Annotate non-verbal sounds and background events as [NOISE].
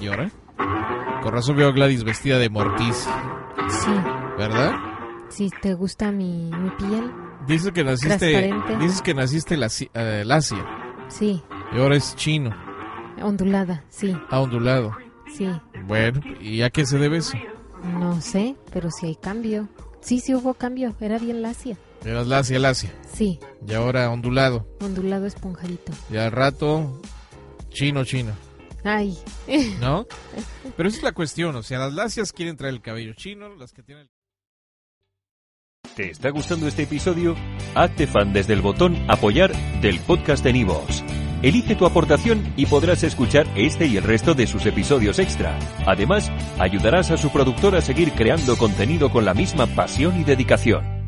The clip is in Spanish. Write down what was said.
¿Y ahora? Con razón veo a Gladys vestida de Mortis. Sí. ¿Verdad? Sí, ¿te gusta mi, mi piel? Dices que naciste. Dices que naciste en eh, Asia. Sí. Y ahora es chino. Ondulada, sí. Ah, ondulado. Sí. Bueno, ¿y a qué se debe eso? No sé, pero sí hay cambio. Sí, sí hubo cambio. Era bien lacia. Eras lacia, lacia. Sí. Y ahora ondulado. Ondulado esponjadito. Y al rato, chino, chino. Ay. [LAUGHS] ¿No? Pero esa es la cuestión, o sea, las lacias quieren traer el cabello chino, las que tienen... ¿Te está gustando este episodio? Hazte fan desde el botón apoyar del podcast de Nivos. Elige tu aportación y podrás escuchar este y el resto de sus episodios extra. Además, ayudarás a su productor a seguir creando contenido con la misma pasión y dedicación.